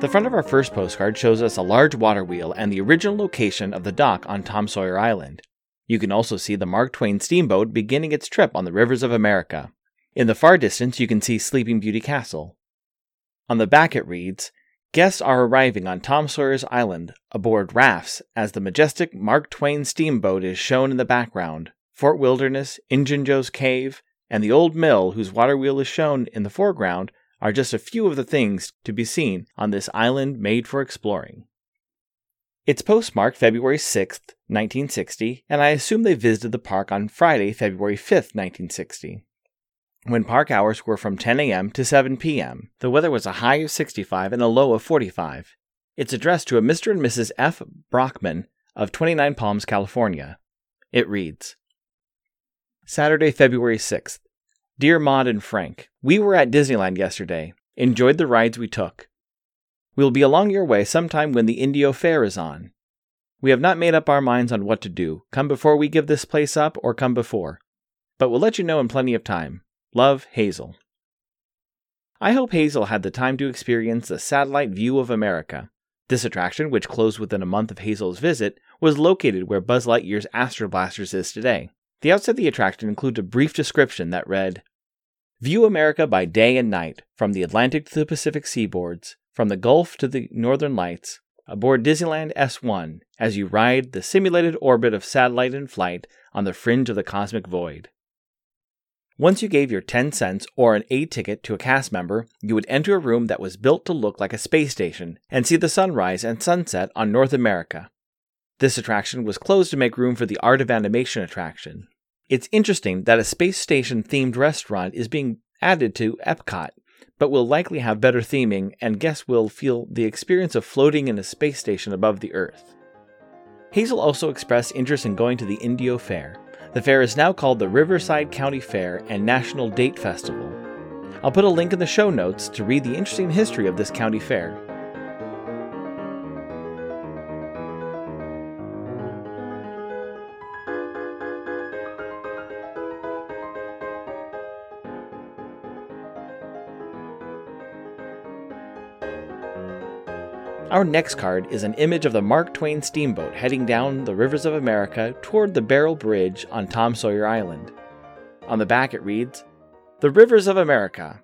The front of our first postcard shows us a large water wheel and the original location of the dock on Tom Sawyer Island. You can also see the Mark Twain steamboat beginning its trip on the rivers of America. In the far distance, you can see Sleeping Beauty Castle. On the back, it reads Guests are arriving on Tom Sawyer's Island aboard rafts as the majestic Mark Twain steamboat is shown in the background. Fort Wilderness, Injun Joe's Cave, and the old mill, whose water wheel is shown in the foreground, are just a few of the things to be seen on this island made for exploring. It's postmarked February 6th, 1960, and I assume they visited the park on Friday, February 5th, 1960. When park hours were from 10 a.m. to 7 p.m., the weather was a high of 65 and a low of 45. It's addressed to a Mr. and Mrs. F. Brockman of 29 Palms, California. It reads Saturday, February 6th. Dear Maud and Frank, we were at Disneyland yesterday. Enjoyed the rides we took. We'll be along your way sometime when the Indio Fair is on. We have not made up our minds on what to do. Come before we give this place up or come before. But we'll let you know in plenty of time. Love, Hazel. I hope Hazel had the time to experience the satellite view of America. This attraction, which closed within a month of Hazel's visit, was located where Buzz Lightyear's Astro Blasters is today. The outside of the attraction includes a brief description that read View America by day and night, from the Atlantic to the Pacific seaboards, from the Gulf to the Northern Lights, aboard Disneyland S1 as you ride the simulated orbit of satellite in flight on the fringe of the cosmic void. Once you gave your 10 cents or an A ticket to a cast member, you would enter a room that was built to look like a space station and see the sunrise and sunset on North America. This attraction was closed to make room for the Art of Animation attraction, it's interesting that a space station themed restaurant is being added to Epcot, but will likely have better theming and guests will feel the experience of floating in a space station above the Earth. Hazel also expressed interest in going to the Indio Fair. The fair is now called the Riverside County Fair and National Date Festival. I'll put a link in the show notes to read the interesting history of this county fair. Our next card is an image of the Mark Twain steamboat heading down the rivers of America toward the Barrel Bridge on Tom Sawyer Island. On the back it reads The Rivers of America.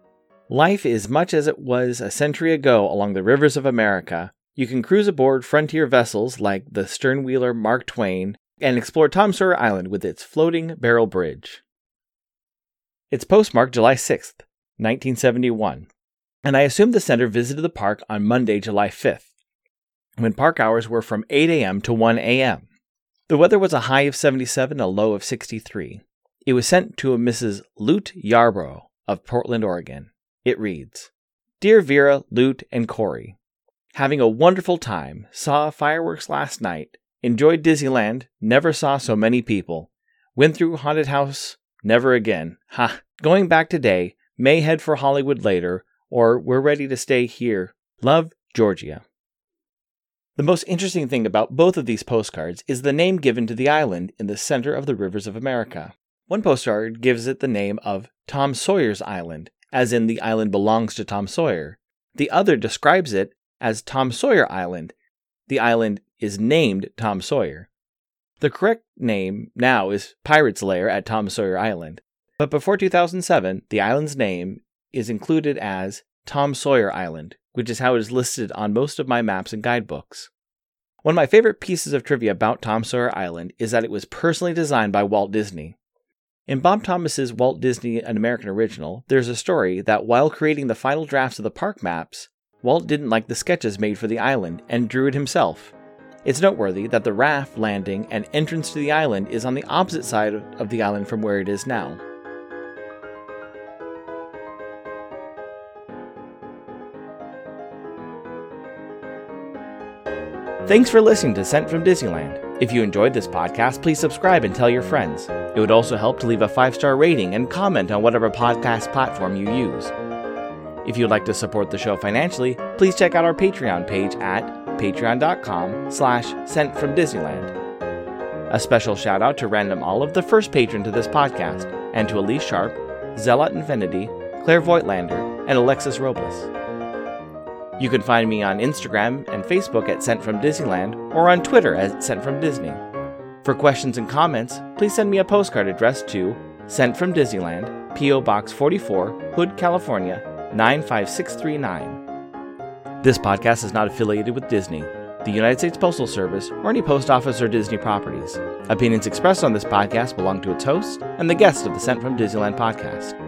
Life is much as it was a century ago along the rivers of America. You can cruise aboard frontier vessels like the sternwheeler Mark Twain and explore Tom Sawyer Island with its floating barrel bridge. It's postmarked July 6th, 1971, and I assume the center visited the park on Monday, July 5th when park hours were from 8 a.m. to 1 a.m. The weather was a high of 77, a low of 63. It was sent to a Mrs. Lute Yarbrough of Portland, Oregon. It reads Dear Vera, Lute, and Corey, having a wonderful time. Saw fireworks last night. Enjoyed Disneyland. Never saw so many people. Went through Haunted House. Never again. Ha! Going back today. May head for Hollywood later, or we're ready to stay here. Love, Georgia. The most interesting thing about both of these postcards is the name given to the island in the center of the rivers of America. One postcard gives it the name of Tom Sawyer's Island, as in the island belongs to Tom Sawyer. The other describes it as Tom Sawyer Island. The island is named Tom Sawyer. The correct name now is Pirate's Lair at Tom Sawyer Island, but before 2007, the island's name is included as Tom Sawyer Island, which is how it is listed on most of my maps and guidebooks. One of my favorite pieces of trivia about Tom Sawyer Island is that it was personally designed by Walt Disney. In Bob Thomas's Walt Disney An American Original, there's a story that while creating the final drafts of the park maps, Walt didn't like the sketches made for the island and drew it himself. It's noteworthy that the raft landing and entrance to the island is on the opposite side of the island from where it is now. Thanks for listening to Sent from Disneyland. If you enjoyed this podcast, please subscribe and tell your friends. It would also help to leave a five star rating and comment on whatever podcast platform you use. If you'd like to support the show financially, please check out our Patreon page at patreon.com slash sent from Disneyland. A special shout out to Random Olive, the first patron to this podcast, and to Elise Sharp, Zealot Infinity, Claire Voigtlander, and Alexis Robles. You can find me on Instagram and Facebook at Sent From Disneyland or on Twitter at Sent From Disney. For questions and comments, please send me a postcard addressed to Sent From Disneyland, P.O. Box 44, Hood, California 95639. This podcast is not affiliated with Disney, the United States Postal Service, or any post office or Disney properties. Opinions expressed on this podcast belong to its host and the guests of the Sent From Disneyland podcast.